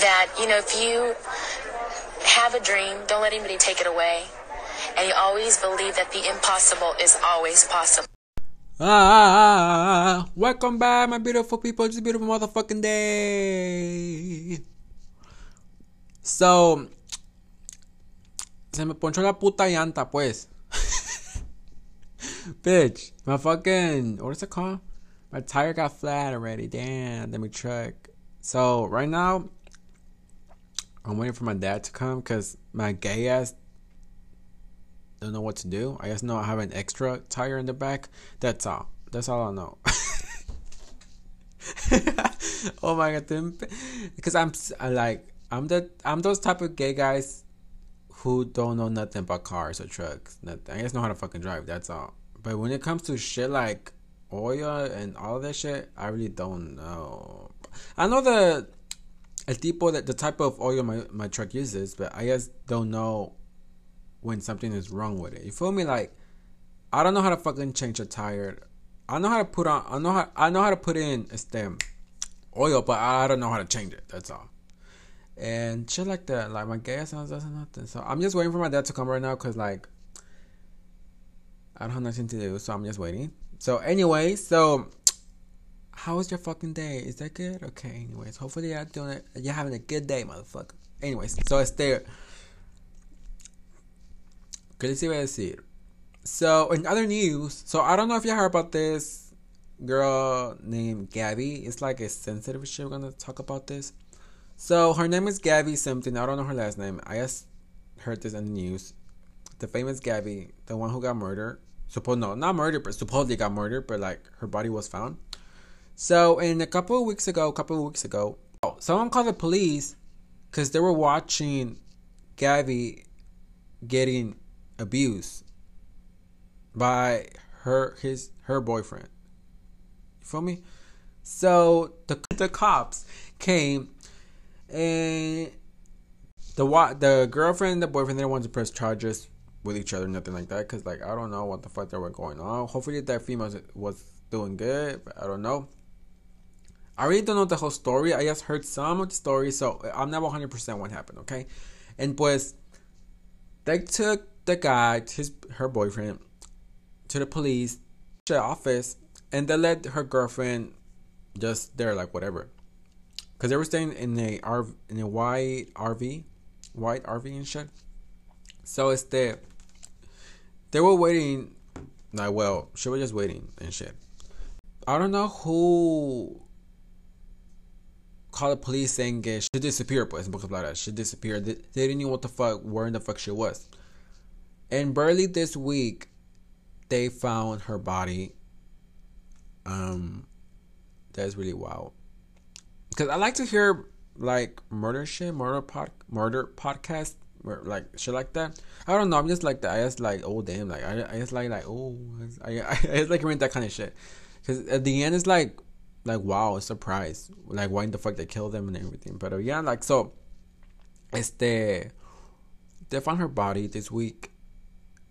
that, you know, if you have a dream, don't let anybody take it away. And you always believe that the impossible is always possible. Ah, welcome back, my beautiful people. It's a beautiful motherfucking day. So, se me ponchó la puta llanta, pues. Bitch, my fucking, what is it called? My tire got flat already. Damn, let me check. So, right now, I'm waiting for my dad to come because my gay ass don't know what to do. I just know I have an extra tire in the back. That's all. That's all I know. oh my god, because I'm like I'm the I'm those type of gay guys who don't know nothing about cars or trucks. Nothing. I just know how to fucking drive. That's all. But when it comes to shit like oil and all that shit, I really don't know. I know the el tipo the type of oil my, my truck uses, but I just don't know when something is wrong with it. You feel me? Like I don't know how to fucking change a tire. I know how to put on I know how I know how to put in a stem oil, but I don't know how to change it. That's all. And shit like that. Like my gas doesn't nothing. So I'm just waiting for my dad to come right now because like I don't have nothing to do, so I'm just waiting. So anyway, so how was your fucking day? Is that good? Okay, anyways. Hopefully you're doing it you're having a good day, motherfucker. Anyways, so it's there. ¿Qué les iba a decir? So, in other news, so I don't know if you heard about this girl named Gabby. It's like a sensitive shit. We're gonna talk about this. So, her name is Gabby something. I don't know her last name. I just heard this in the news. The famous Gabby, the one who got murdered. Supposed no, not murdered, but supposedly got murdered, but like her body was found. So, in a couple of weeks ago, a couple of weeks ago, someone called the police because they were watching Gabby getting abused by her his her boyfriend. You feel me? So the the cops came and the the girlfriend and the boyfriend they didn't want to press charges with each other, nothing like that, because like I don't know what the fuck they were going on. Hopefully that female was doing good, but I don't know. I really don't know the whole story. I just heard some of the story, so I'm not 100% what happened, okay? And pues, they took the guy, his her boyfriend, to the police the office, and they let her girlfriend just there, like whatever, because they were staying in a RV, in a white RV, white RV and shit. So it's the they were waiting. Like, well, she was just waiting and shit. I don't know who called the police saying she disappeared, pues, because like that. She disappeared. They, they didn't know what the fuck, where in the fuck she was. And barely this week, they found her body. Um, that's really wild. Because I like to hear like murder shit, murder pod, murder podcast, like shit like that. I don't know. I'm just like that. I just like oh damn, like I, I just like like oh I I, I just like hearing that kind of shit. Because at the end, it's like like wow, surprise. Like why the fuck they killed them and everything. But uh, yeah, like so. Este, they found her body this week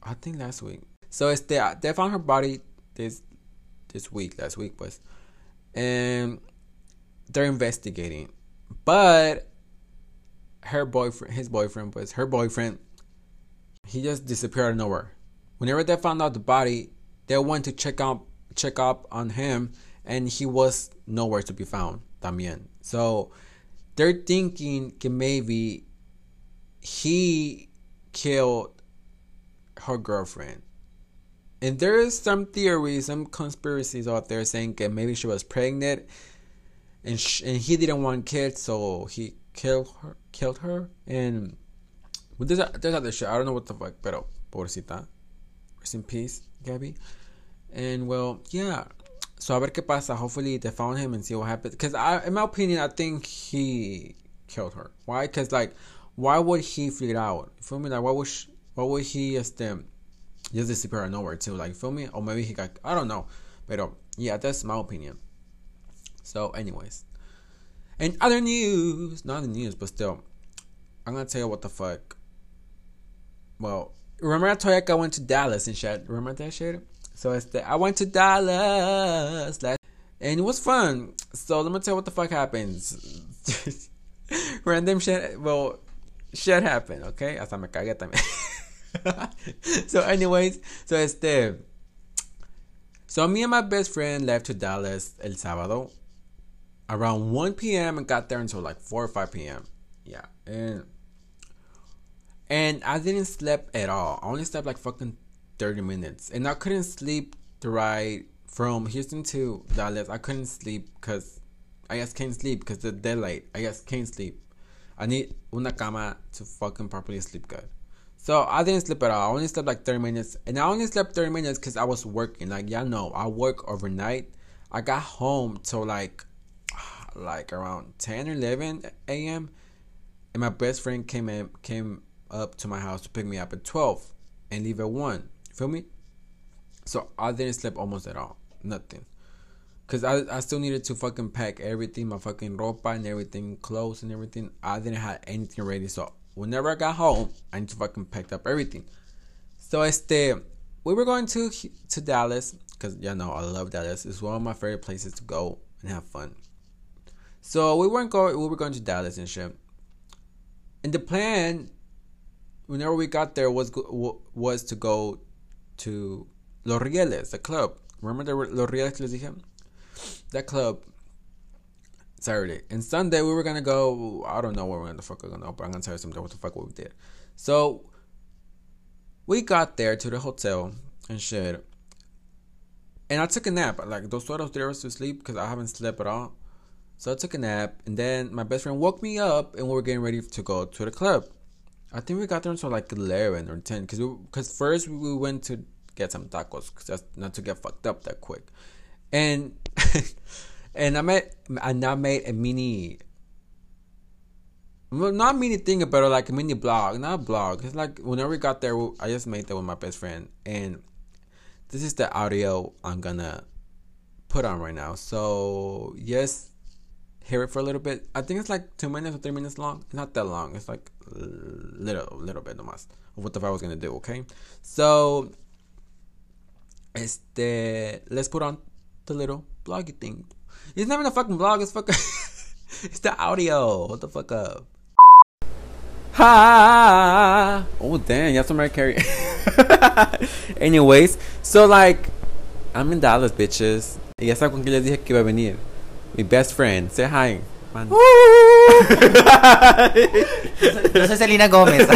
I think last week. So it's they they found her body this this week, last week was, and they're investigating. But her boyfriend, his boyfriend was her boyfriend. He just disappeared out of nowhere. Whenever they found out the body, they went to check out check up on him, and he was nowhere to be found. También. So they're thinking that maybe he killed her girlfriend. And there is some theories, some conspiracies out there saying that maybe she was pregnant, and sh- and he didn't want kids, so he killed her. Killed her, and well, there's there's other shit. I don't know what the fuck, pero pobrecita, rest in peace, Gabby. And well, yeah. So a ver qué pasa. Hopefully they found him and see what happens. Because in my opinion, I think he killed her. Why? Because like, why would he figure out? You feel me? Like, why would she, what would he este just disappear out of nowhere too? Like feel me? Or maybe he got I don't know. But yeah, that's my opinion. So anyways. And other news, not the news, but still, I'm gonna tell you what the fuck. Well, remember I told you I went to Dallas and shit. Remember that shit? So I went to Dallas last, and it was fun. So let me tell you what the fuck happens. random shit. Well, shit happened. Okay, hasta me cagué también. so, anyways, so este. So me and my best friend left to Dallas el sábado around 1 p.m. and got there until like 4 or 5 p.m. Yeah, and and I didn't sleep at all. I only slept like fucking 30 minutes, and I couldn't sleep the ride from Houston to Dallas. I couldn't sleep because I just can't sleep because the daylight. I just can't sleep. I need una cama to fucking properly sleep good. So I didn't sleep at all. I only slept like 30 minutes. And I only slept 30 minutes because I was working. Like, y'all know, I work overnight. I got home till like like around 10 or 11 a.m. And my best friend came in, came up to my house to pick me up at 12 and leave at 1. Feel me? So I didn't sleep almost at all. Nothing. Cause I, I still needed to fucking pack everything, my fucking ropa and everything, clothes and everything. I didn't have anything ready. So whenever I got home, I need to fucking pack up everything. So I stayed. we were going to to Dallas because y'all know I love Dallas. It's one of my favorite places to go and have fun. So we weren't going. We were going to Dallas and shit. And the plan, whenever we got there, was was to go to Los Rieles, the club. Remember the Los Rieles les dije? That club. Saturday and Sunday we were gonna go. I don't know where we're gonna fuck gonna go, but I'm gonna tell you something. What the fuck we did? So we got there to the hotel and shit, and I took a nap. Like those twelve hours to sleep because I haven't slept at all. So I took a nap, and then my best friend woke me up, and we were getting ready to go to the club. I think we got there until like eleven or ten, because because first we went to get some tacos, just not to get fucked up that quick, and and I made and I made a mini. Well, not mini thing, but like a mini blog, not a blog. It's like whenever we got there, I just made that with my best friend, and this is the audio I'm gonna put on right now. So yes, hear it for a little bit. I think it's like two minutes or three minutes long. It's not that long. It's like little, little bit nomás of what the I was gonna do. Okay, so este, let's put on the little bloggy thing. It's not even a fucking blog. It's fucking. it's the audio. What the fuck up? Ha! Oh damn, you have Mariah Carey. Anyways, so like, I'm in Dallas, bitches. Y ya con quién les dije que iba a venir. Mi best friend. Say hi. Man. Yo soy Selena Gomez.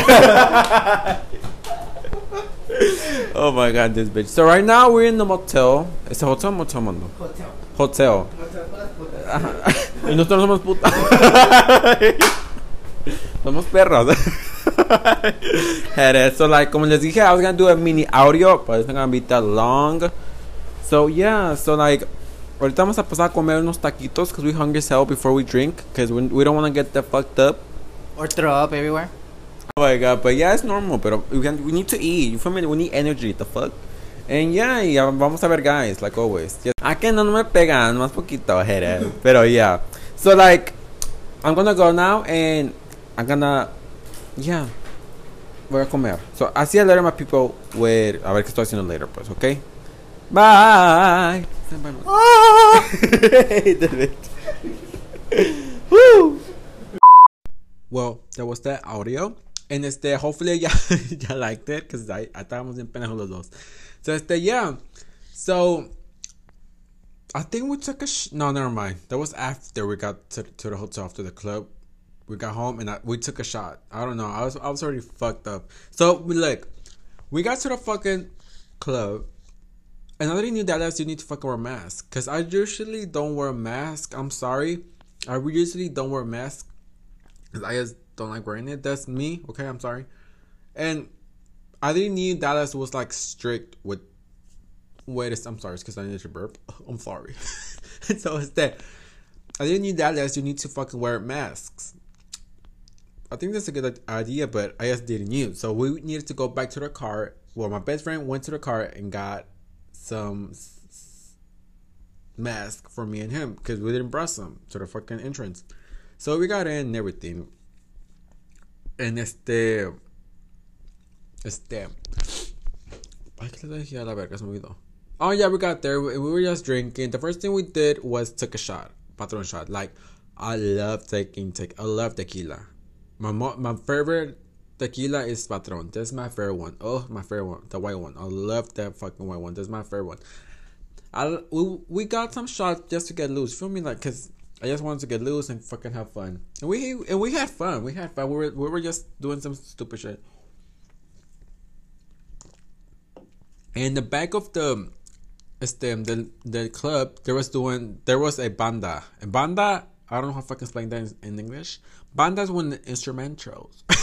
oh my god, this bitch. So right now we're in the motel. ¿Es a hotel motel, mando? Hotel. Hotel. y nosotros somos putas. somos perros. so like, como les dije, I was gonna do a mini audio, but it's not gonna be that long. So yeah, so like, Ahorita vamos a pasar a comer unos taquitos because we hungry as hell before we drink because we, we don't want to get that fucked up. Or throw up everywhere. Oh my god, but yeah, it's normal, but we, can, we need to eat. You feel me? We need energy, the fuck? And yeah, yeah, vamos a ver, guys, like always. Yeah. Aquí no me pegan, más poquito, jere. Pero yeah. So, like, I'm gonna go now and I'm gonna, yeah, voy a comer. So, I see you later, my people, with, a ver qué estoy haciendo later, pues, okay? Bye. Woo. Well, that was that audio. And este, hopefully ya, ya liked it because I, I estábamos en pena los dos. So este, yeah. So I think we took a sh- no, never mind. That was after we got to, to the hotel after the club. We got home and I, we took a shot. I don't know. I was I was already fucked up. So we like we got to the fucking club another new that is you need to fucking wear a mask. Cause I usually don't wear a mask. I'm sorry. I usually don't wear a mask. Cause I just don't like wearing it. That's me. Okay, I'm sorry. And I didn't need Dallas was like strict with wait I'm sorry, it's because I need to burp. I'm sorry. so instead, I didn't need Dallas, you need to fucking wear masks. I think that's a good idea, but I just didn't use. So we needed to go back to the car. Well, my best friend went to the car and got some mask for me and him because we didn't brush them to the fucking entrance. So we got in and everything. And este. Este. Oh yeah, we got there. We were just drinking. The first thing we did was took a shot, patron shot. Like I love taking take. I love tequila. My mo- my favorite tequila is Patron. That's my favorite one. Oh, my favorite one, the white one. I love that fucking white one. That's my favorite one. I we, we got some shots just to get loose. Feel me, like, cause I just wanted to get loose and fucking have fun. And we and we had fun. We had fun. We were we were just doing some stupid shit. In the back of the este, the the club, there was doing there was a banda. A banda, I don't know how to fucking explain that in, in English. Bandas when instrumentals.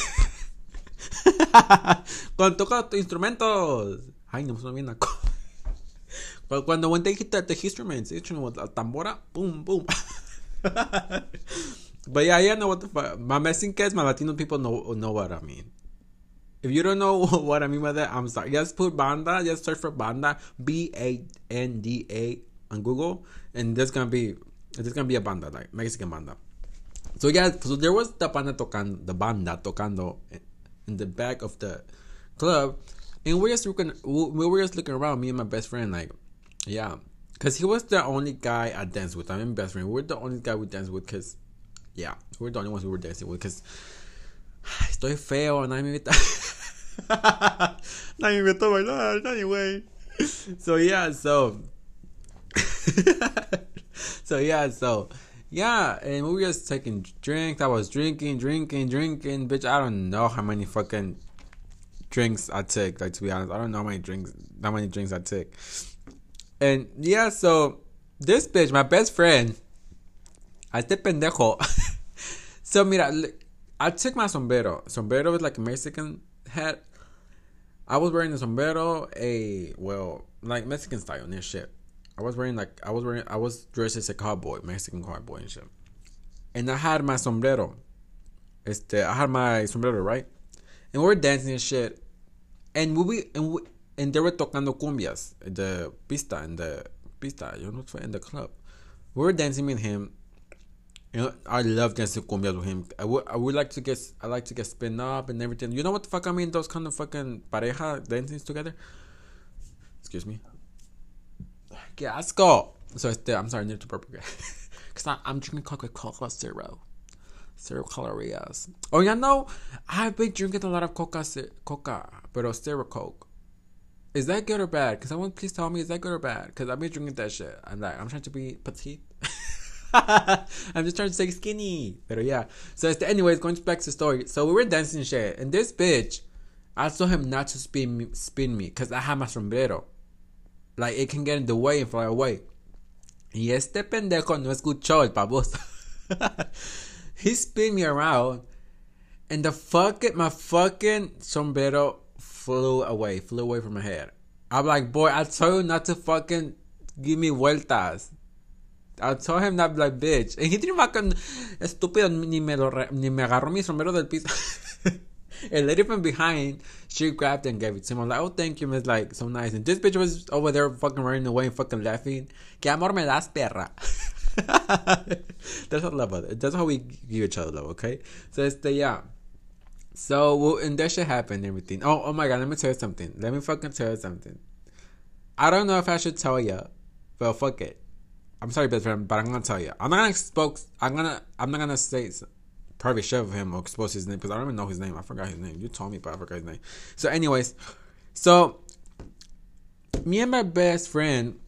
Cuando toca instrumentos. Ay, no me suena bien la But cuando when they hit the, the instruments, instrument with la tambora, boom, boom. but yeah, yeah, know what the fuck. My Mexicans, my Latino people know know what I mean. If you don't know what I mean by that, I'm sorry. Just put banda, just search for banda, B A N D A on Google, and there's gonna be there's gonna be a banda like Mexican banda. So yeah, so there was the banda tocando, the banda tocando in the back of the club, and we're just looking, we were just looking around, me and my best friend, like, yeah, because he was the only guy I danced with. I mean, best friend. We're the only guy we danced with, cause, yeah, we're the only ones we were dancing with, cause estoy feo, nadie me invita, nadie me invitó a bailar, anyway. So yeah, so. so yeah, so yeah, and we were just taking drinks. I was drinking, drinking, drinking. Bitch, I don't know how many fucking drinks I took. Like to be honest, I don't know how many drinks, how many drinks I took. And yeah, so this bitch, my best friend, a este pendejo. so mira, I took my sombrero. Sombrero is like a Mexican hat. I was wearing a sombrero, a well, like Mexican style and shit. I was wearing like I was wearing I was dressed as a cowboy, Mexican cowboy and shit. And I had my sombrero. Este, I had my sombrero, right? And we were dancing and shit. And we and we, and they were tocando cumbias in the pista in the pista, you know, in the club. We were dancing with him. You know, I love dancing cumbias with him. I would I would like to get I like to get spin up and everything. You know what the fuck I mean? Those kind of fucking pareja dancing together. Excuse me. Que asco. So este, I'm sorry, I need to again. Because I'm drinking Coca-Cola Zero. Zero calories. Oh, yeah, no. I've been drinking a lot of Coca, Coca, pero Zero Coke. Is that good or bad? Because someone please tell me, is that good or bad? Because I've been drinking that shit. I'm like, I'm trying to be petite. I'm just trying to stay skinny. But yeah. So, anyways, going back to the story. So, we were dancing shit. And this bitch, I told him not to spin me, spin me because I had my sombrero. Like it can get in the way and fly away. Y este pendejo no escuchó el baboso. he spin me around and the fucking my fucking sombrero flew away, flew away from my head. I'm like, boy, I told you not to fucking give me vueltas. I told him not like bitch. And he didn't fucking estúpido ni me lo re- ni me agarró mi sombrero del piso. A lady from behind, she grabbed and gave it to him. I'm like, oh, thank you, Miss. Like, so nice. And this bitch was over there fucking running away and fucking laughing. Que amor me das, perra. That's how love. That's how we give each other love, okay? So it's the, yeah. So, well, and that shit happened everything. Oh, oh my god, let me tell you something. Let me fucking tell you something. I don't know if I should tell you, but fuck it. I'm sorry, best friend, but I'm gonna tell you. I'm not gonna expose. I'm gonna. I'm not gonna say private shit of him or expose his name because I don't even know his name. I forgot his name. You told me, but I forgot his name. So, anyways, so me and my best friend,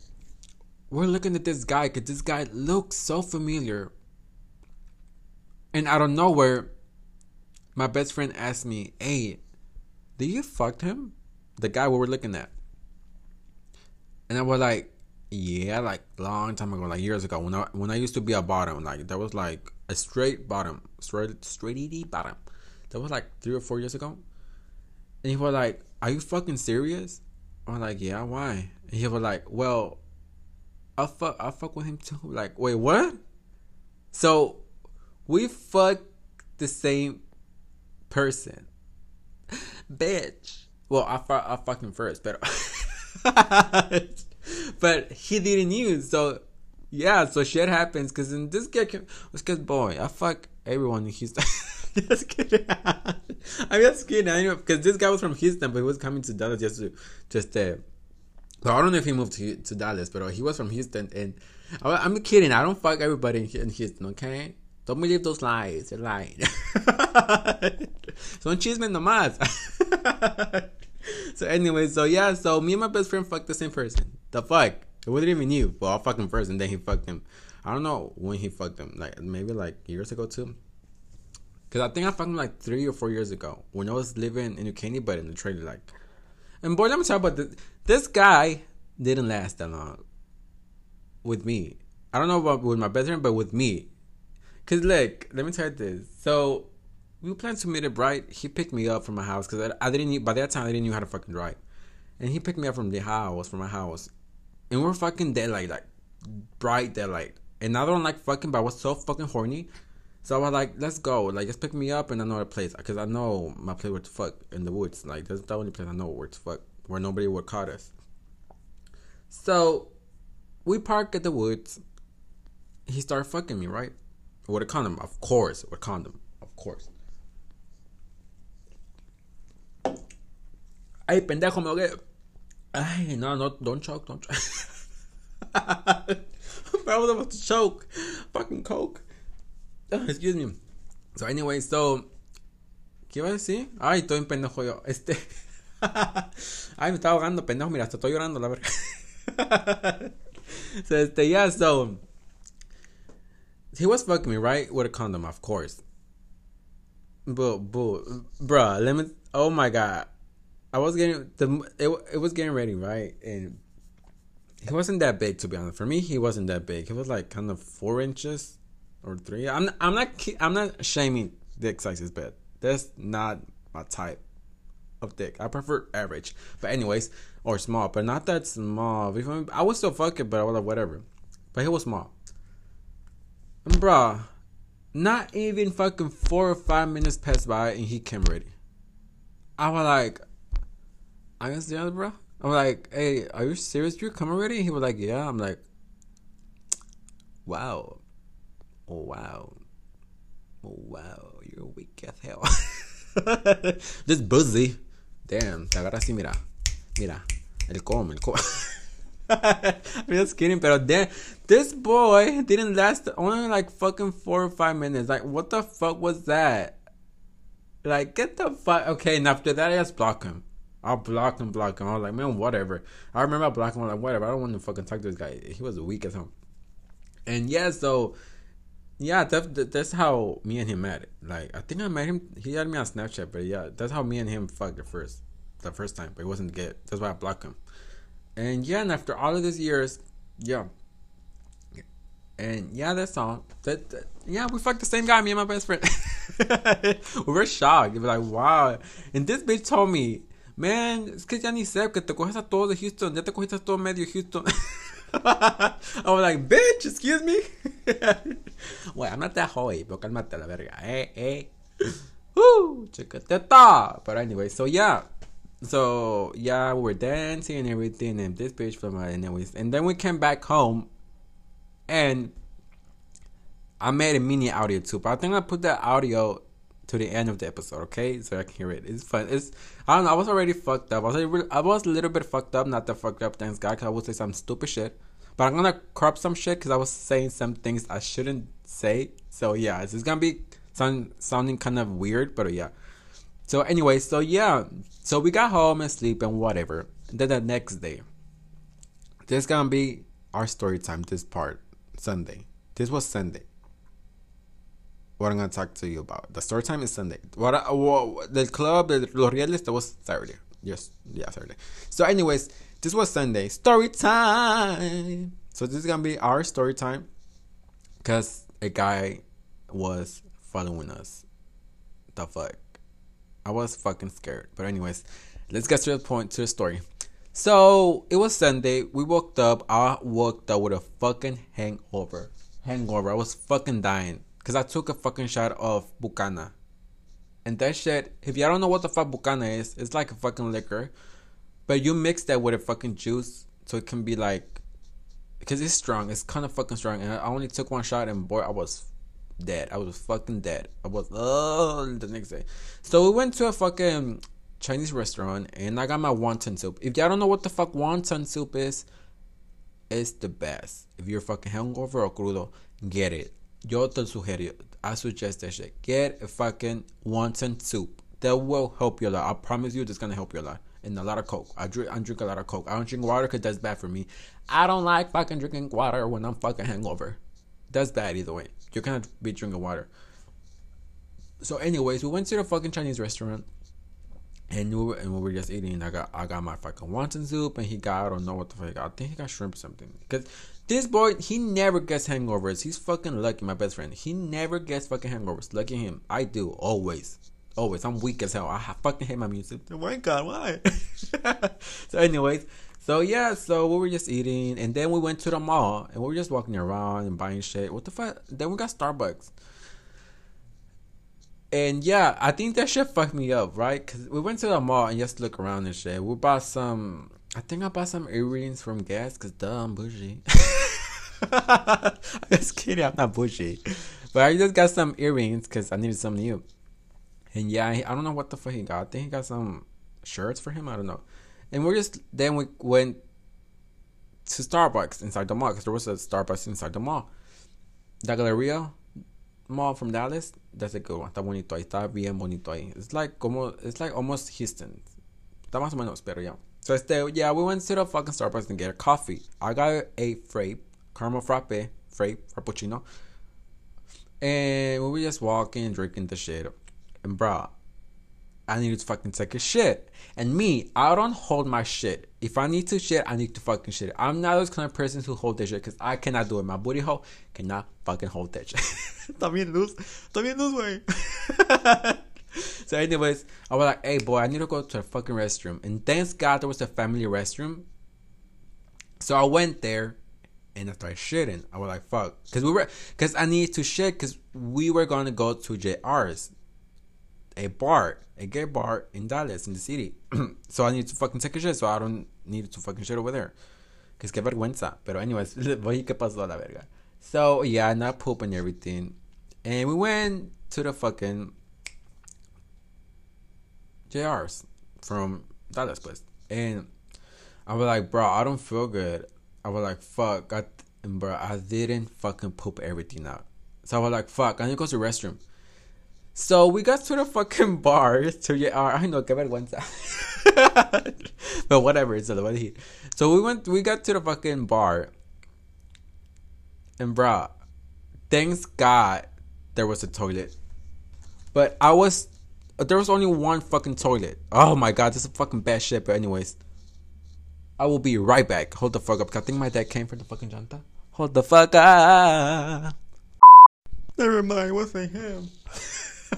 we're looking at this guy because this guy looks so familiar. And out of nowhere, my best friend asked me, "Hey, did you fucked him?" The guy we were looking at. And I was like, yeah, like long time ago, like years ago, when I when I used to be a bottom, like that was like a straight bottom, straight straight bottom. That was like three or four years ago. And he was like, "Are you fucking serious?" I'm like, "Yeah, why?" And he was like, "Well, I fuck, I fuck with him too." Like, wait, what? So we fuck the same person, bitch. Well, I fuck, I fucked him first, but but he didn't use. So yeah, so shit happens because in this guy was because boy, I fuck everyone in Houston. just kidding. I'm just kidding. I know because this guy was from Houston, but he was coming to Dallas just to just uh. So I don't know if he moved to to Dallas, but uh, he was from Houston, and I, I'm kidding. I don't fuck everybody in, in Houston, okay? Don't believe those lies. They're lying. Son chismes nomás. so anyway, so yeah, so me and my best friend fucked the same person. The fuck? It wasn't even you. Well, I fucked him first and then he fucked him. I don't know when he fucked him. Like maybe like years ago too. Cause I think I fucked him like three or four years ago when I was living in New Caney, but in the trailer like. And boy, let me talk about this. This guy didn't last that long. With me, I don't know about with my best friend, but with me, cause look, let me tell you this. So we planned to meet at Bright. He picked me up from my house because I, I, didn't. By that time, I didn't know how to fucking drive, and he picked me up from the house, from my house, and we're fucking dead like like bright daylight. And I don't like fucking, but I was so fucking horny. So I was like, let's go. Like, just pick me up in another place. Because I know my place where to fuck in the woods. Like, that's the only place I know where to fuck. Where nobody would caught us. So, we park at the woods. He started fucking me, right? With a condom. Of course. With a condom. Of course. Ay, pendejo, me ahogué. Ay, no, no, don't choke, don't choke. I was about to choke. Fucking coke. Oh, excuse me. So anyway, so ¿Qué iba a decir? Ay, estoy en pendejo yo. Este. Ay, me estaba ahogando, pendejo. Mira, hasta estoy llorando, la verga. so, este, yeah, so. He was fucking me, right? With a condom, of course. But, but, bruh, let me. Oh my god. I was getting. the it, it was getting ready, right? And he wasn't that big to be honest. For me, he wasn't that big. He was like kind of four inches or three. I'm I'm not I'm not shaming dick sizes, but that's not my type of dick. I prefer average, but anyways, or small, but not that small. I was still fucking, but I was like whatever. But he was small, and bruh, not even fucking four or five minutes passed by and he came ready. I was like, I guess the other bro. I'm like, hey, are you serious? You come already? He was like, yeah. I'm like, wow. Oh, wow. Oh, wow. You're weak as hell. Just buzzy. Damn, te agarra así, mira. Mira. El com, el com. I'm just kidding, but then this boy didn't last only like fucking four or five minutes. Like, what the fuck was that? Like, get the fuck. Okay, and after that, I just block him. I'll block him, block him. I was like, man, whatever. I remember I blocked him. I like, whatever. I don't want to fucking talk to this guy. He was weak as hell. And yeah, so yeah, that, that's how me and him met. Like, I think I met him. He had me on Snapchat, but yeah, that's how me and him fucked the first, the first time. But it wasn't good. That's why I blocked him. And yeah, and after all of these years, yeah. And yeah, that's all. That, that yeah, we fucked the same guy. Me and my best friend. we were shocked. We were like, wow. And this bitch told me Man, es que ya ni sé que te coges a todos de Houston. Ya te cogiste a todo medio Houston. I was like, bitch, excuse me. well, I'm not that hoy, pero cálmate la verga. Eh, eh. Woo, chicateta. But anyway, so yeah. So yeah, we were dancing and everything, and this bitch from my anyways, and then we came back home, and I made a mini audio too. But I think I put that audio to the end of the episode, okay? So I can hear it. It's fun. It's I don't know. I was already fucked up. I was was a little bit fucked up. Not that fucked up, thanks God, because I would say some stupid shit. But I'm gonna crop some shit because I was saying some things I shouldn't say. So yeah, it's, it's gonna be sound, sounding kind of weird, but yeah. So anyway, so yeah, so we got home and sleep and whatever. And then the next day, this is gonna be our story time. This part Sunday. This was Sunday what I'm gonna talk to you about. The story time is Sunday. What, I, what the club, the Los Rieles, that was Saturday. Yes, yeah, Saturday. So, anyways, this was Sunday. Story time. So this is gonna be our story time, cause a guy was following us. The fuck. I was fucking scared. But anyways, let's get to the point to the story. So it was Sunday. We woke up. I woke up with a fucking hangover. Hangover. I was fucking dying. Because I took a fucking shot of Bucana. And that shit, if y'all don't know what the fuck Bucana is, it's like a fucking liquor. But you mix that with a fucking juice so it can be like. Because it's strong. It's kind of fucking strong. And I only took one shot and boy, I was dead. I was fucking dead. I was, oh, the next day. So we went to a fucking Chinese restaurant and I got my wonton soup. If y'all don't know what the fuck wonton soup is, it's the best. If you're fucking hungover or crudo, get it yo te sugiero, I suggest that shit. Get a fucking wonton soup. That will help you a lot. I promise you, that's gonna help you a lot. And a lot of coke. I drink. I drink a lot of coke. I don't drink water because that's bad for me. I don't like fucking drinking water when I'm fucking hangover. That's bad either way. You cannot be drinking water. So, anyways, we went to the fucking Chinese restaurant. And we, were, and we were just eating. I got I got my fucking wonton soup, and he got I don't know what the fuck. I think he got shrimp or something. Cause this boy he never gets hangovers. He's fucking lucky. My best friend. He never gets fucking hangovers. Lucky him. I do always, always. I'm weak as hell. I fucking hate my music. Oh my god, why? so, anyways, so yeah, so we were just eating, and then we went to the mall, and we were just walking around and buying shit. What the fuck? Then we got Starbucks. And yeah, I think that shit fucked me up, right? Cause we went to the mall and just look around and shit. We bought some. I think I bought some earrings from Guess, cause duh, I'm bougie. I'm just kidding, I'm not bougie, but I just got some earrings cause I needed some new. And yeah, I, I don't know what the fuck he got. I think he got some shirts for him. I don't know. And we're just then we went to Starbucks inside the mall because there was a Starbucks inside the mall. La Galleria Mall from Dallas, that's a good one. Está bonito está bien bonito ahí. It's like como, it's like almost Houston. Está más o menos, pero yeah. So este, yeah, we went to the fucking Starbucks and get a coffee. I got a frappe, caramel frappe, frappe, frappuccino. And we were just walking, drinking the shit. And bro, I needed to fucking take a shit. And me, I don't hold my shit. If I need to shit, I need to fucking shit. I'm not those kind of person who hold that shit because I cannot do it. My booty hole cannot fucking hold that shit. También luz. También. So, anyways, I was like, hey, boy, I need to go to the fucking restroom. And thanks God there was a family restroom. So I went there and after I shitting. I was like, fuck. Because we were, because I needed to shit because we were to go to JR's, a bar, a gay bar in Dallas, in the city. so I need to fucking take a shit. So I don't need to fucking shit over there. Because qué vergüenza. Pero, anyways, voy qué pasó la verga. So, yeah, not poop and everything. And we went to the fucking JR's from Dallas place. And I was like, bro, I don't feel good. I was like, fuck. I, bro, I didn't fucking poop everything out. So I was like, fuck, I need to go to the restroom. So we got to the fucking bar to JR. I know, que vergüenza. but whatever, it's a he. So we went, we got to the fucking bar. And bro, thanks God there was a toilet. But I was there was only one fucking toilet. Oh my god, this is fucking bad shit. But anyways, I will be right back. Hold the fuck up. I think my dad came for the fucking janta. Hold the fuck up. Never mind, wasn't him.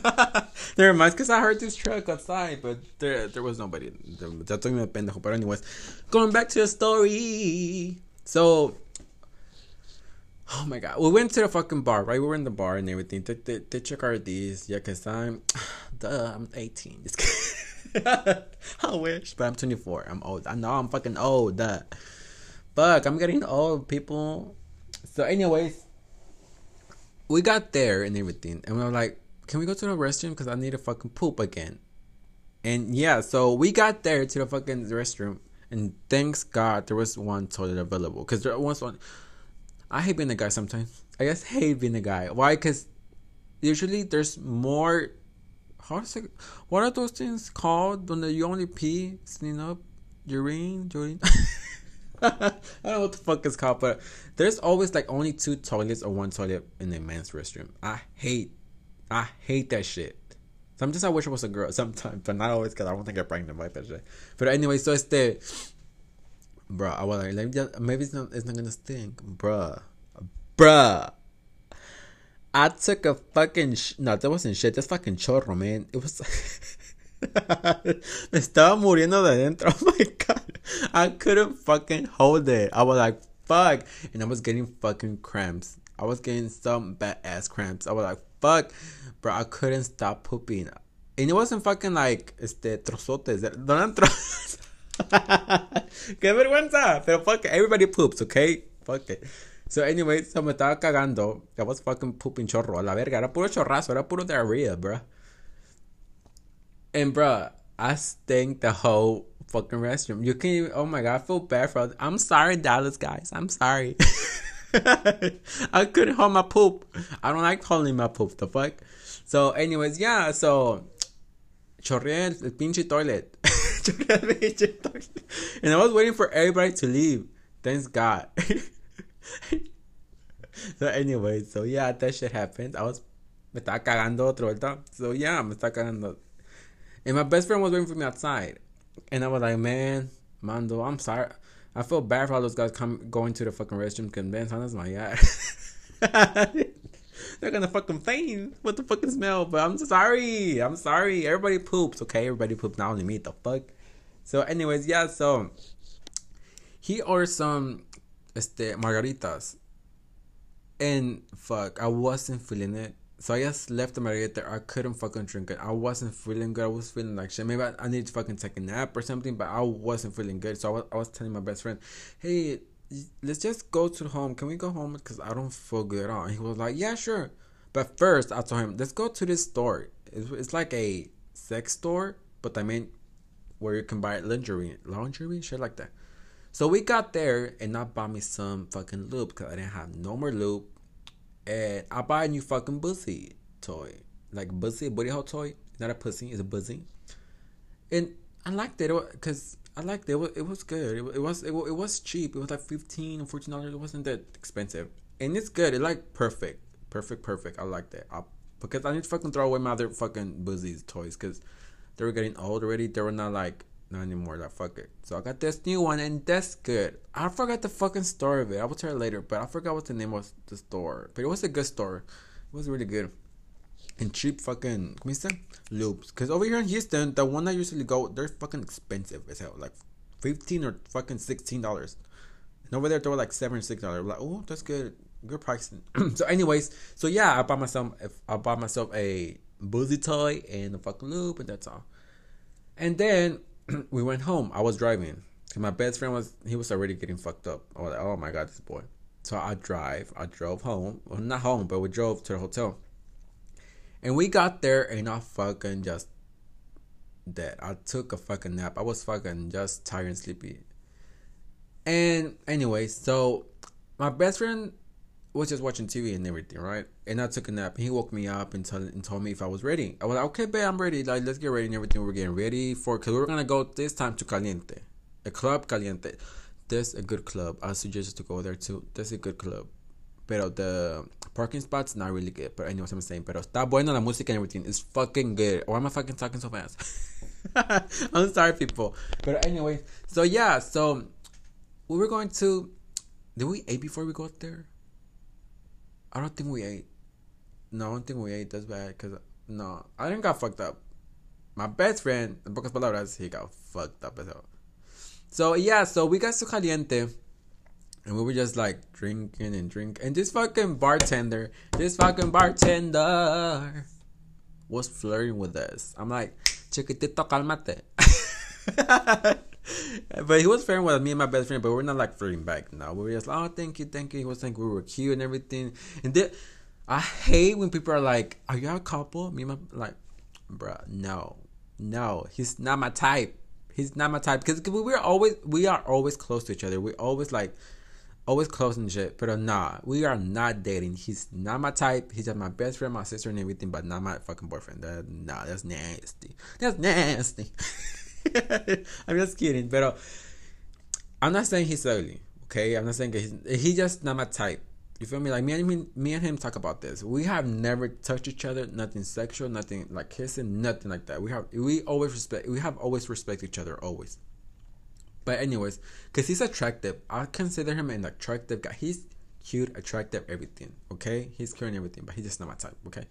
Never mind, because I heard this truck outside, but there there was nobody. That's me pendejo. But anyways, going back to the story. So Oh my god. We went to the fucking bar, right? We were in the bar and everything. They, they, they check our IDs. Yeah, because I'm, duh, I'm 18. I wish, but I'm 24. I'm old. I know I'm fucking old. Duh. Fuck, I'm getting old, people. So, anyways, we got there and everything. And we were like, can we go to the restroom? Because I need to fucking poop again. And yeah, so we got there to the fucking restroom. And thanks God there was one toilet available. Because there was one I hate being a guy sometimes. I just hate being a guy. Why? Because usually there's more. How to say? What are those things called when you only pee, clean up, urine, urine? I don't know what the fuck it's called, but there's always like only two toilets or one toilet in a man's restroom. I hate, I hate that shit. Sometimes I wish I was a girl sometimes, but not always because I don't think I'm pregnant by that shit. But anyway, so it's the bro. I was like, maybe it's not, it's not gonna stink, bruh, bruh. I took a fucking sh- no, that wasn't shit. That's fucking chorro, man. It was. Me estaba muriendo de dentro. Oh my god, I couldn't fucking hold it. I was like, fuck, and I was getting fucking cramps. I was getting some bad ass cramps. I was like, fuck, bro. I couldn't stop pooping, and it wasn't fucking like este trozotes. Eran trozos. Qué vergüenza. Pero fuck it. Everybody poops, okay? Fuck it. So, anyway, so me estaba cagando. I was fucking pooping chorro. A la verga. Era puro chorrazo. Era puro diarrhea, bro. And, bro, I stink the whole fucking restroom. You can even, oh my god, I feel bad for I'm sorry, Dallas guys. I'm sorry. I couldn't hold my poop. I don't like holding my poop. The fuck. So, anyways, yeah. So, chorreé pinche toilet. el pinche toilet. And I was waiting for everybody to leave. Thanks God. so, anyway, so yeah, that shit happened. I was me estaba cagando otro, ¿verdad? So yeah, me estaba cagando. And my best friend was waiting for me outside. And I was like, man, Mando, I'm sorry. I feel bad for all those guys come going to the fucking restroom because that's my yacht. They're gonna fucking faint with the fucking smell. But I'm sorry. I'm sorry. Everybody poops, okay? Everybody poops, not only me. The fuck. So, anyways, yeah. So he ordered some, este, margaritas, and fuck, I wasn't feeling it. So I just left the margarita. I couldn't fucking drink it. I wasn't feeling good. I was feeling like shit. Maybe I, I need to fucking take a nap or something, but I wasn't feeling good. So I was, I was telling my best friend, hey, let's just go to the home. Can we go home? Because I don't feel good at all. And he was like, yeah, sure. But first, I told him, let's go to this store. It's, it's like a sex store, but I mean, where you can buy lingerie, lingerie, shit like that. So we got there, and I bought me some fucking lube because I didn't have no more lube and I buy a new fucking pussy toy, like pussy booty hole toy. not a pussy, it's a pussy, and I liked it because I liked it. It was, good. It, was it, it, was cheap. It was like fifteen or fourteen dollars. It wasn't that expensive, and it's good. It like perfect, perfect, perfect. I liked it. I, because I need to fucking throw away my other fucking buzzies toys because they were getting old already. They were not like not anymore. Like fuck it. So I got this new one, and that's good. I forgot the fucking store of it. I will tell you later, but I forgot what the name was the store. But it was a good store. It was really good. And cheap fucking ¿cómo dice? loops. Cause over here in Houston, the one I usually go, they're fucking expensive as hell. Like fifteen or fucking sixteen dollars. And over there they were like seven or six dollars. Like, oh, that's good. Good pricing. so anyways, so yeah, I bought myself I bought myself a boozy toy and a fucking loop and that's all. And then we went home. I was driving. My best friend was he was already getting fucked up. I was like, oh my god, this boy. So I drive. I drove home. Well, not home, but we drove to the hotel. And we got there and I fucking just dead. I took a fucking nap. I was fucking just tired and sleepy. And anyway, so my best friend was just watching TV and everything, right? And I took a nap. He woke me up and, told and told me if I was ready. I was like, okay, babe, I'm ready. Like, let's get ready and everything. We're getting ready for because we're gonna go this time to Caliente, a club Caliente. There's a good club. I suggest to go there too. There's a good club. Pero the parking spot's not really good. But I know what I'm saying. Pero está bueno la música and everything. It's fucking good. Why am I fucking talking so fast? I'm sorry, people. But anyway, so yeah, so we were going to. Did we eat before we got there? I don't think we ate. No, I don't think we ate. That's bad. Cause no, I didn't got fucked up. My best friend, in pocas palabras, he got fucked up as hell. So yeah, so we got to caliente, and we were just like drinking and drinking. And this fucking bartender, this fucking bartender, was flirting with us. I'm like, chiquitito, calmate. but he was flirting with me and my best friend, but we're not like flirting back now. We were just like, oh, thank you, thank you. He was saying we were cute and everything. And then I hate when people are like, are you a couple? Me and my, like, bruh, no, no, he's not my type. He's not my type because we're always we are always close to each other. We're always like always close and shit. But nah, we are not dating. He's not my type. He's just my best friend, my sister, and everything, but not my fucking boyfriend. That, nah, that's nasty. That's nasty. I'm just kidding, but I'm not saying he's ugly. Okay, I'm not saying he's he just not my type. You feel me? Like me and me, me and him talk about this. We have never touched each other, nothing sexual, nothing like kissing, nothing like that. We have we always respect. We have always respect each other always. But anyways, cause he's attractive, I consider him an attractive guy. He's cute, attractive, everything. Okay, he's cute and everything, but he's just not my type. Okay,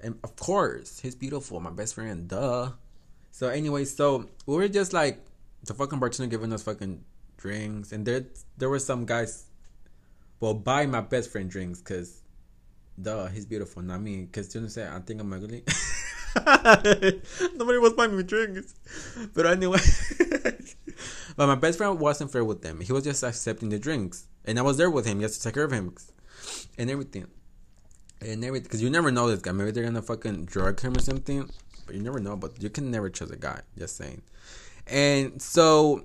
and of course he's beautiful, my best friend. Duh. So anyway, so we were just like the fucking bartender giving us fucking drinks, and there there were some guys, well, buy my best friend drinks, cause, duh, he's beautiful, not me. Cause you know what I'm? I think I'm ugly. Nobody was buying me drinks, but anyway. but my best friend wasn't fair with them. He was just accepting the drinks, and I was there with him just to take care of him, and everything, and everything. Because you never know this guy. Maybe they're gonna fucking drug him or something but you never know. But you can never trust a guy. Just saying. And so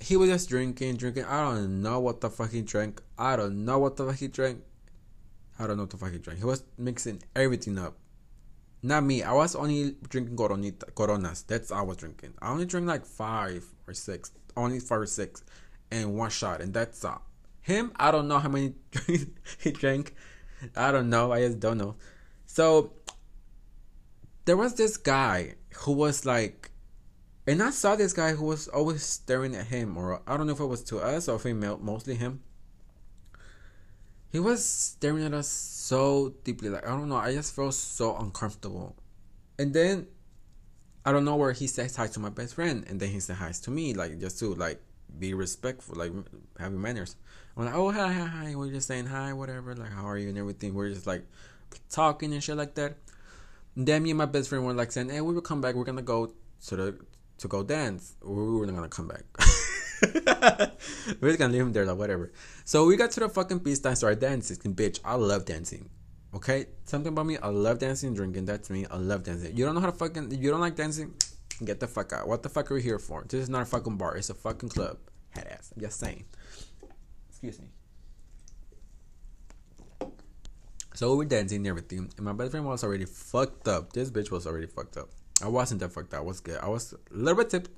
he was just drinking, drinking. I don't know what the fuck he drank. I don't know what the fuck he drank. I don't know what the fuck he drank. He was mixing everything up. Not me. I was only drinking coronita, coronas. That's all I was drinking. I only drank like five or six. Only five or six. And one shot. And that's all. Him, I don't know how many he drank. I don't know. I just don't know. So there was this guy who was like and I saw this guy who was always staring at him, or I don't know if it was to us or female, mostly him. He was staring at us so deeply, like I don't know. I just felt so uncomfortable. And then I don't know where he says hi to my best friend, and then he said hi to me, like just to like be respectful, like having manners. I'm like, oh hi hi hi, we're just saying hi, whatever, like how are you and everything. We're just like talking and shit like that. Then me and my best friend were like saying, hey, we will come back. We're gonna go to the to go dance. We were not gonna come back. we're just gonna leave him there, like whatever. So we got to the fucking pista and started dancing. Bitch, I love dancing. Okay, something about me. I love dancing, drinking. That's me. I love dancing. You don't know how to fucking. You don't like dancing. Get the fuck out. What the fuck are we here for? This is not a fucking bar. It's a fucking club. Head ass. I'm just saying. Excuse me. So we were dancing and everything, and my best friend was already fucked up. This bitch was already fucked up. I wasn't that fucked up. I was good. I was a little bit tip.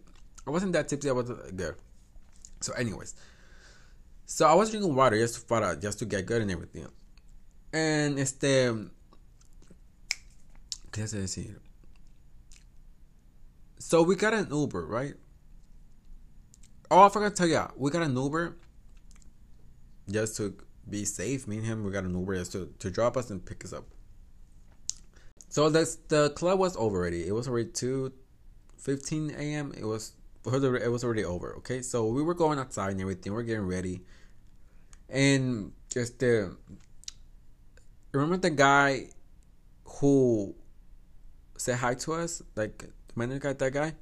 I wasn't that tipsy. I was uh, good. So, anyways, so I was drinking water just for just to get good and everything. And este, ¿qué se decir? So we got an Uber, right? Oh, I forgot to tell you, we got an Uber just to be safe. Me and him, we got an Uber to, to drop us and pick us up. So the the club was over already. It was already two fifteen a.m. It was it was already over. Okay, so we were going outside and everything. We're getting ready, and just the remember the guy who said hi to us, like the manager guy, that guy.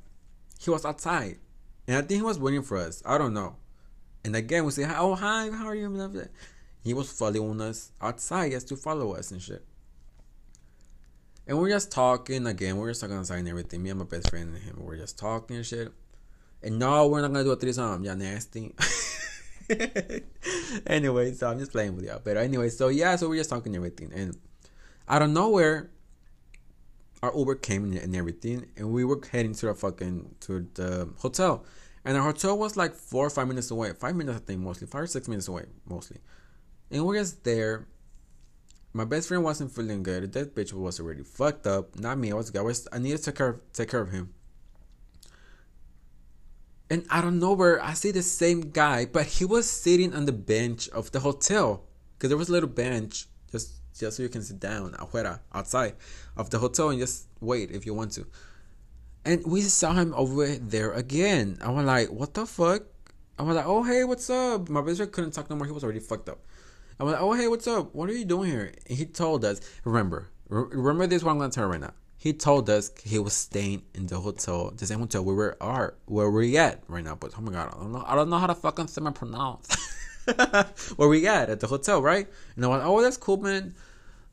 He was outside, and I think he was waiting for us. I don't know. And again, we say, "Oh hi, how are you?" He was following us outside just to follow us and shit. And we're just talking again. We're just talking outside and everything. Me and my best friend and him. We're just talking and shit. And no, we're not gonna do a threesome. Yeah, nasty. anyway, so I'm just playing with y'all. But anyway, so yeah, so we're just talking and everything. And out of nowhere, our Uber came and everything, and we were heading to the fucking to the hotel. And our hotel was like four or five minutes away. Five minutes, I think, mostly. Five or six minutes away, mostly. And we're just there my best friend wasn't feeling good. That bitch was already fucked up. Not me. I was. I was. I needed to take care of, take care of him. And I don't know where I see the same guy, but he was sitting on the bench of the hotel because there was a little bench just just so you can sit down afuera outside of the hotel and just wait if you want to. And we saw him over there again. I was like, what the fuck? I was like, oh hey, what's up? My best friend couldn't talk no more. He was already fucked up. I was like, oh, hey, what's up? What are you doing here? And he told us, remember, remember this what I'm going to tell right now. He told us he was staying in the hotel, the same hotel where we are, where we're at right now. But oh my god, I don't know, I don't know how to fucking semi pronounce. where we at at the hotel, right? And I was, oh, that's cool, man.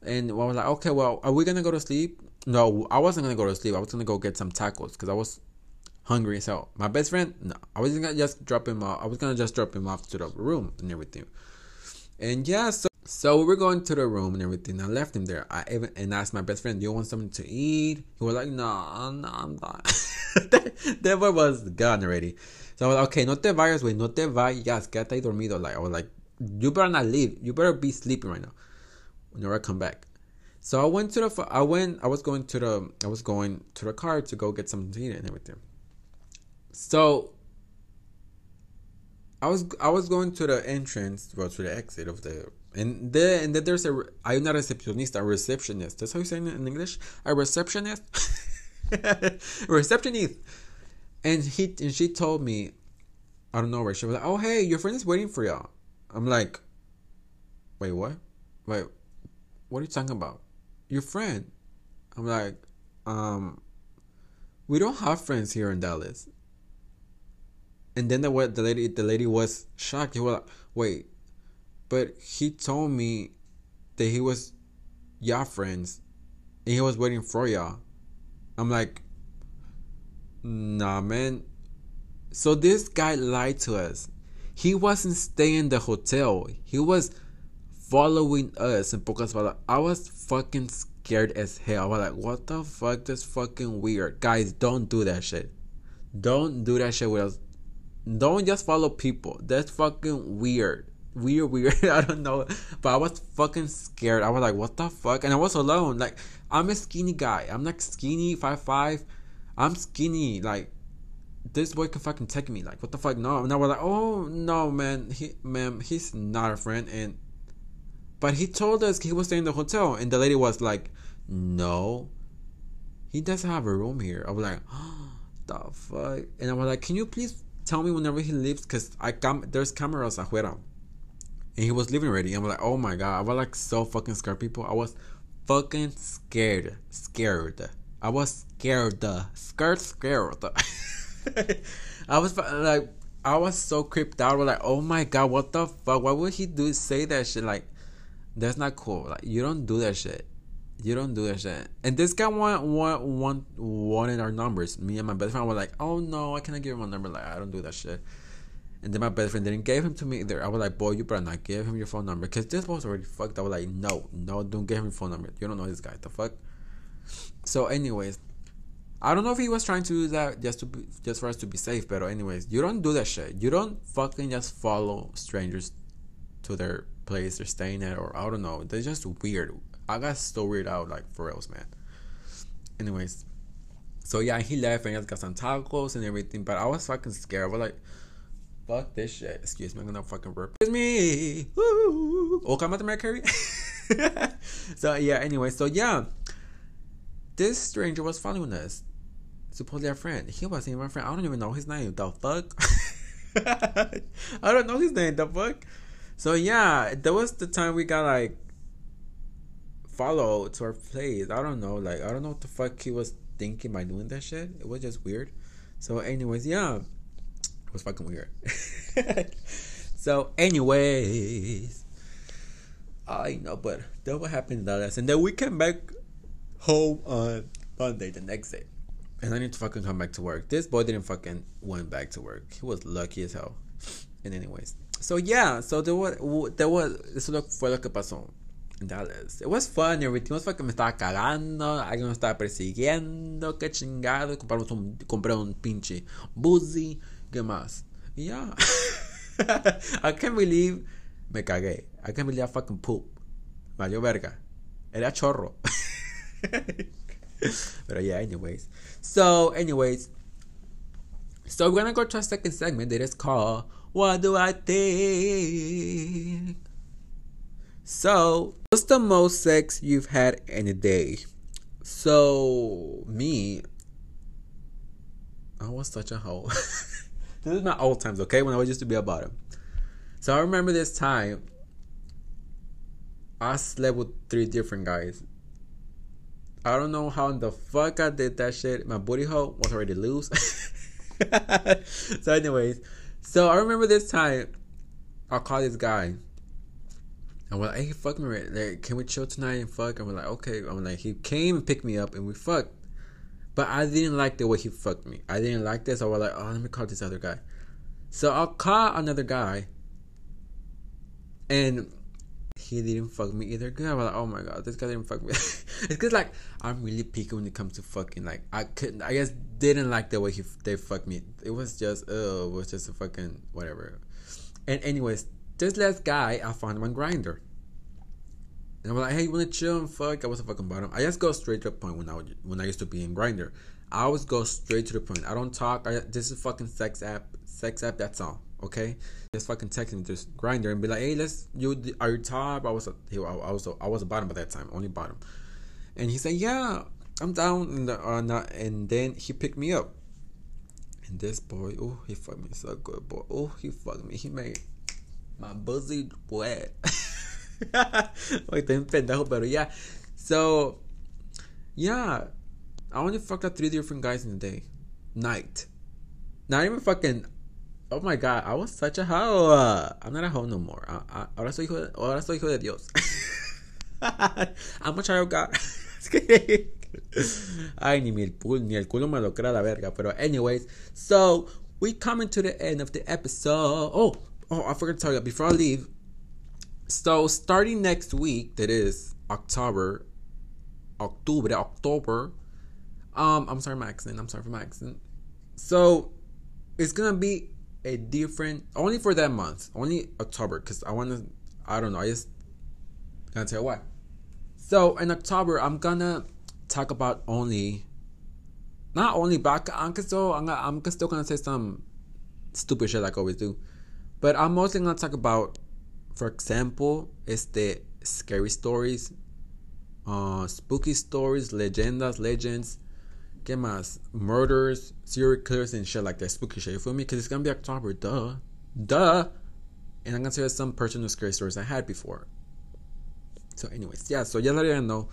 And I was like, okay, well, are we gonna go to sleep? No, I wasn't gonna go to sleep. I was gonna go get some tacos because I was hungry. So my best friend, no, I was gonna just drop him off. I was gonna just drop him off to the room and everything. And yeah, so so we were going to the room and everything. I left him there. I even and asked my best friend, "Do you want something to eat?" He was like, "No, no, I'm not." that, boy was gone already. So I was like, "Okay, no te vayas, güey, no te vayas, quédate ahí dormido." Like I was like, "You better not leave. You better be sleeping right now." Whenever I come back. So I went to the. I went. I was going to the. I was going to the car to go get something to eat and everything. So I was I was going to the entrance, well, to the exit of the, and then and then there's a hay una recepcionista, a receptionist. That's how you say it in English. A receptionist, receptionist, and he and she told me, I don't know where she was like, oh hey, your friend is waiting for y'all. I'm like, wait what? Wait, what are you talking about? Your friend? I'm like, um, we don't have friends here in Dallas. And then the what the lady the lady was shocked. He was like, "Wait, but he told me that he was y'all friends, and he was waiting for y'all." I'm like, "Nah, man." So this guy lied to us. He wasn't staying in the hotel. He was following us in pocas. I was fucking scared as hell. I was like, what the fuck? That's fucking weird. Guys, don't do that shit. Don't do that shit with us. Don't just follow people. That's fucking weird. Weird, weird. I don't know. But I was fucking scared. I was like, what the fuck? And I was alone. Like, I'm a skinny guy. I'm like skinny, five five. I'm skinny. Like, this boy can fucking take me. Like, what the fuck? No. And I was like, oh no, man. He, man, he's not a friend. And, but he told us he was staying in the hotel, and the lady was like, no, he doesn't have a room here. I was like, oh, the fuck. And I was like, can you please tell me whenever he leaves? Cause I come there's cameras afuera. And he was leaving already. I'm like, oh my god. I was like so fucking scared, people. I was fucking scared. Scared. I was scared. Scared, scared. I was like, I was so creeped out. I was like, oh my god, what the fuck? Why would he do say that shit? Like, that's not cool. Like, you don't do that shit. You don't do that shit. And this guy want, want, want, wanted our numbers. Me and my best friend were like, oh no, I cannot give him a number. Like, I don't do that shit. And then my best friend didn't give him to me either. I was like, boy, you better not give him your phone number. Because this was already fucked. I was like, no, no, don't give him your phone number. You don't know this guy. The fuck? So, anyways, I don't know if he was trying to do that just to be, just for us to be safe. But anyways, you don't do that shit. You don't fucking just follow strangers to their place they're staying at, or I don't know. They're just weird. I got so weird out, like for reals, man. Anyways, so yeah, he left and he got some tacos and everything, but I was fucking scared. I was like, fuck this shit. Excuse me, I'm gonna fucking burp. Excuse me. Woo. Oh, come out the Mercury. so yeah, anyway, so yeah, this stranger was following us. Supposedly a friend. He wasn't even my friend. I don't even know his name. The fuck? I don't know his name. The fuck? So yeah, that was the time we got like follow to our place. I don't know, like I don't know what the fuck he was thinking by doing that shit. It was just weird. So, anyways, yeah, it was fucking weird. so, anyways, I know, but that what happened in Dallas, and then we came back home on Monday, the next day, and I need to fucking come back to work. This boy didn't fucking went back to work. He was lucky as hell. And anyways, so yeah, so there was there was eso fue lo que pasó. Dallas. It was fun, everything was fucking me estaba cagando, alguien me estaba persiguiendo, qué chingado, compramos un, compré un pinche buzzy, qué más. Y ya. I can't believe me cagué. I can't believe I fucking poop. Valió verga. Era chorro. Pero yeah, anyways. So, anyways. So we're gonna go to our second segment that is called What Do I Think? So, what's the most sex you've had in a day? So, me, I was such a hoe. this is my old times, okay? When I was used to be a bottom. So, I remember this time I slept with three different guys. I don't know how in the fuck I did that shit. My booty hole was already loose. so, anyways, so I remember this time I called this guy and we're like, hey, fuck me, right? Like, can we chill tonight and fuck? And we're like, okay. I'm like, he came and picked me up and we fucked. But I didn't like the way he fucked me. I didn't like this. So we're like, oh, let me call this other guy. So I'll call another guy. And he didn't fuck me either. Good. I was like, oh my god, this guy didn't fuck me. it's because like I'm really picky when it comes to fucking. Like I couldn't. I guess didn't like the way he they fucked me. It was just oh, it was just a fucking whatever. And anyways, this last guy, I found him on Grindr. And I'm like, hey, you wanna chill and fuck? I was a fucking bottom. I just go straight to the point when I would, when I used to be in Grindr. I always go straight to the point. I don't talk. I, this is fucking sex app. Sex app. That's all. Okay. Just fucking text me, just grinder and be like, hey, let's you are you top? I was a, I was a, I was a bottom at that time, only bottom. And he said, yeah, I'm down. And uh, and then he picked me up. And this boy, oh, he fucked me so good, boy. Oh, he fucked me. He made my buzzy wet. like estoy pendejo, pero yeah. So, yeah. I only fucked up three different guys in a day. Night. Not even fucking. Oh my god, I was such a hoe. I'm not a hoe no more. I, ahora, soy hijo ahora soy hijo de Dios. I'm a child God. Ay, ni, mi, ni el culo me lo crea la verga. Pero, anyways. So, we coming to the end of the episode. Oh, oh, I forgot to tell you before I leave. So starting next week, that is October, October, October. Um, I'm sorry, my accent. I'm sorry for my accent. So it's gonna be a different only for that month, only October, because I want to. I don't know. I just gonna tell you why. So in October, I'm gonna talk about only, not only, but I'm still I'm, I'm still gonna say some stupid shit like I always do, but I'm mostly gonna talk about, for example, is the scary stories, uh, spooky stories, leyendas, legends, ¿Qué más? Murders, serial killers, and shit like that. Spooky shit. You feel me? Because it's gonna be October. Duh. Duh. And I'm gonna tell you some personal scary stories I had before. So, anyways, yeah. So, just let know,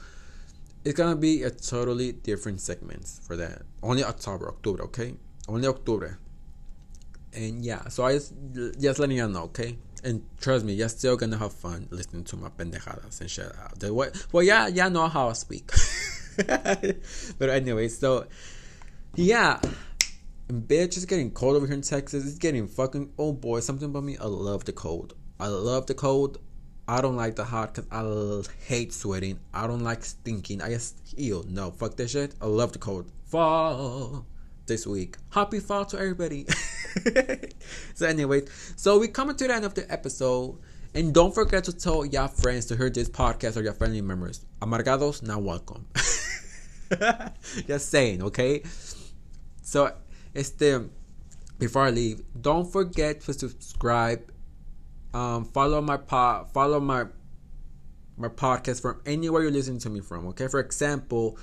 it's gonna be a totally different segments for that. Only October, October, okay? Only October. And yeah, so I just just letting you know, okay? And trust me, you're still gonna have fun listening to my pendejadas and shit. Uh, the way, well, yeah, yeah, know how I speak. but anyway, so yeah, bitch, it's getting cold over here in Texas. It's getting fucking oh boy, something about me. I love the cold. I love the cold. I don't like the hot because I hate sweating. I don't like stinking. I just ew no fuck that shit. I love the cold. Fall this week. Happy fall to everybody. so anyway, so we coming to the end of the episode. And don't forget to tell your friends to hear this podcast or your family members. Amargados, not welcome. Just saying, okay? So, este, before I leave, don't forget to subscribe. Um, follow my pod, follow my my podcast from anywhere you're listening to me from. Okay, for example,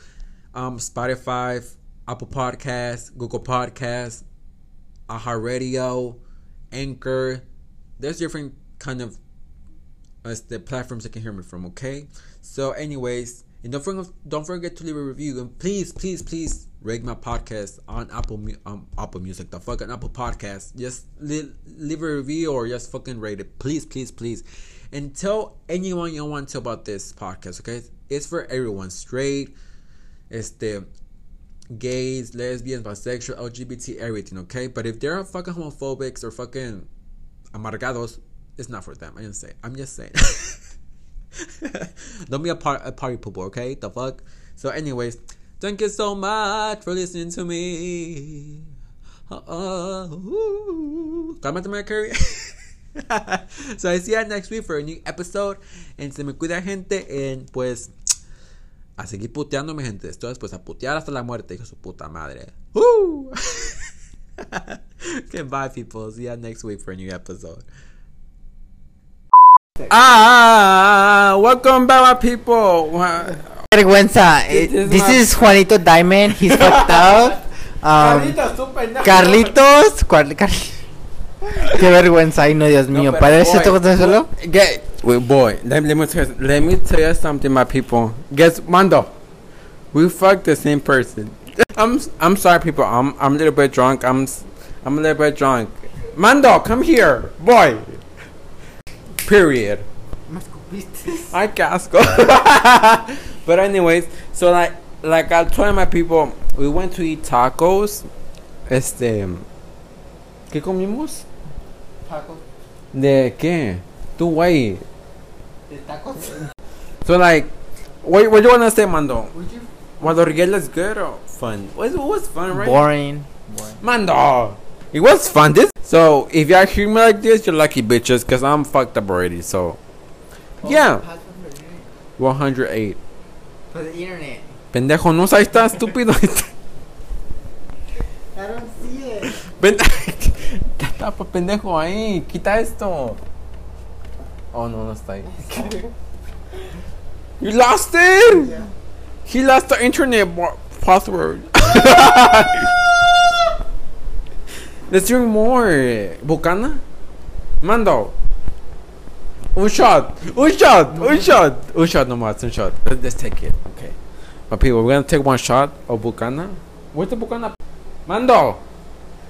um, Spotify, Apple Podcasts, Google Podcasts, iHeartRadio, Anchor. There's different kind of as the platforms you can hear me from. Okay. So, anyways, and don't forget don't forget to leave a review and please, please, please rate my podcast on Apple um, Apple Music, the fucking Apple Podcast. Just leave, leave a review or just fucking rate it, please, please, please. And tell anyone you want to about this podcast. Okay, it's for everyone, straight, it's the gays, lesbians, bisexual, LGBT, everything. Okay, but if they're fucking homophobics or fucking amargados, it's not for them. I didn't say. I'm just saying. Don't be a, par- a party pooper, okay? The fuck? So, anyways, thank you so much for listening to me. Uh-oh. my career. so, I see you next week for a new episode. And se me cuida, gente. And pues, a seguir puteando, mi gente. Esto es pues a putear hasta la muerte, hijo su puta madre. Woo! okay, bye, people. See you next week for a new episode. Ah, welcome back, my people. Vergüenza. Eh, This is Juanito Diamond. He's fucked up. Um, Carlitos. Cuar- Car- Qué vergüenza. Ay, no, Dios mío. pero, ¿Padre esto solo? Wait, boy. Let, let me tell you, let me tell you something, my people. Guess Mando, we fucked the same person. I'm I'm sorry, people. I'm I'm a little bit drunk. I'm I'm a little bit drunk. Mando, come here, boy. Period. I casco. but anyways, so like like I told my people, we went to eat tacos. Este, ¿qué comimos? Tacos. ¿De qué? Tú, güey. So like, what what do you wanna say, Mando? Mando Miguel is good or fun? It was, was fun, right? Boring. Mando, it was fun. This so if y'all hear me like this, you're lucky bitches, cause I'm fucked up already. So oh, yeah, 108. For the internet. Pendejo, no seas tan estúpido. I don't see it. Pen- ¿Qué tapa pendejo ahí? Quita esto. Oh no, no está ahí. You lost it. He lost the internet password. Let's drink more. Bucana? Mando. Un shot. Un shot. Un shot. Un shot nomás. Un shot. Let's, take it. Okay. My people, we're gonna take one shot of Bucana. Where's the Bucana? Mando.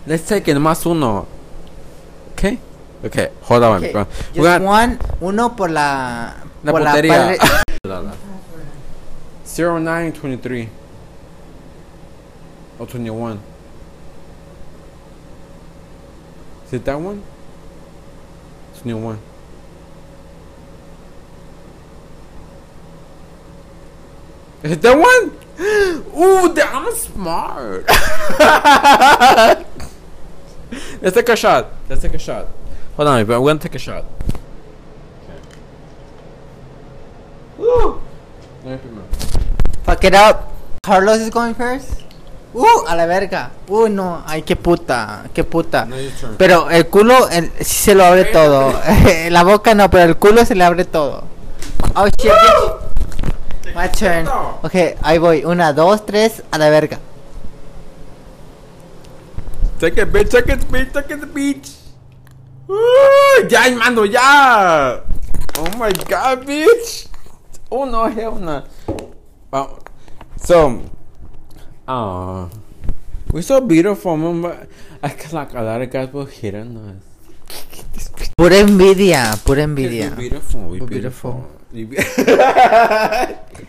Let's take it. Nomás uno. Okay? Okay. Hold on. Okay, bro. Just gonna- one. Uno por la. La por putería. padre- 0923 or 21. Is it that one? It's new one. Is it that one? Ooh, that, I'm smart. Let's take a shot. Let's take a shot. Hold on, I'm gonna take a shot. Woo! Fuck it up. Carlos is going first. Uh, a la verga. Uh, no. Ay, qué puta. Qué puta. No, your turn. Pero el culo el, sí se lo abre todo. la boca no, pero el culo se le abre todo. Oh shit. My turn. Ok, ahí voy. Una, dos, tres, a la verga. Take it, bitch, take it, bitch, take it, bitch. Uh, ya, mando, ya. Oh my god, bitch. Oh no, hell no. Uh, so, uh, we're so beautiful, man, but I feel like a lot of guys will hit on us. Pura envidia, pura We're envidia. beautiful, we're We're beautiful.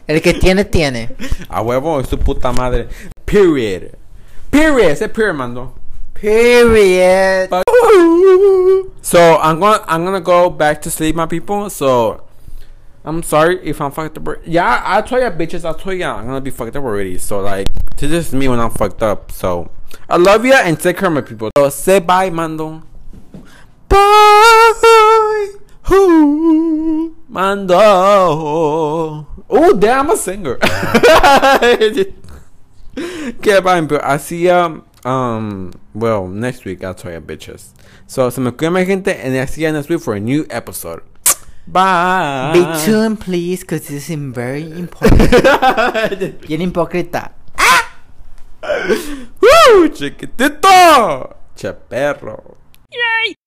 El que tiene, tiene. A huevo, es su puta madre. Period. Period, ese period, mando. Period. Fuck. So I'm gonna I'm gonna go back to sleep, my people. So I'm sorry if I'm fucked up. Yeah, I told ya bitches. I told ya I'm gonna be fucked up already. So like, this is me when I'm fucked up. So I love ya and take care, of my people. So say bye, Mando. Bye. Ooh, Mando. Oh, damn, I'm a singer. Okay, bye, pero así ya, um, well, next week I'll tell you bitches. So, se me cuida mi gente, and I'll see you next week for a new episode. Bye. Be tuned, please, because this is very important. Bien hipócrita. Ah! Woo, chiquitito. Che perro. Yay!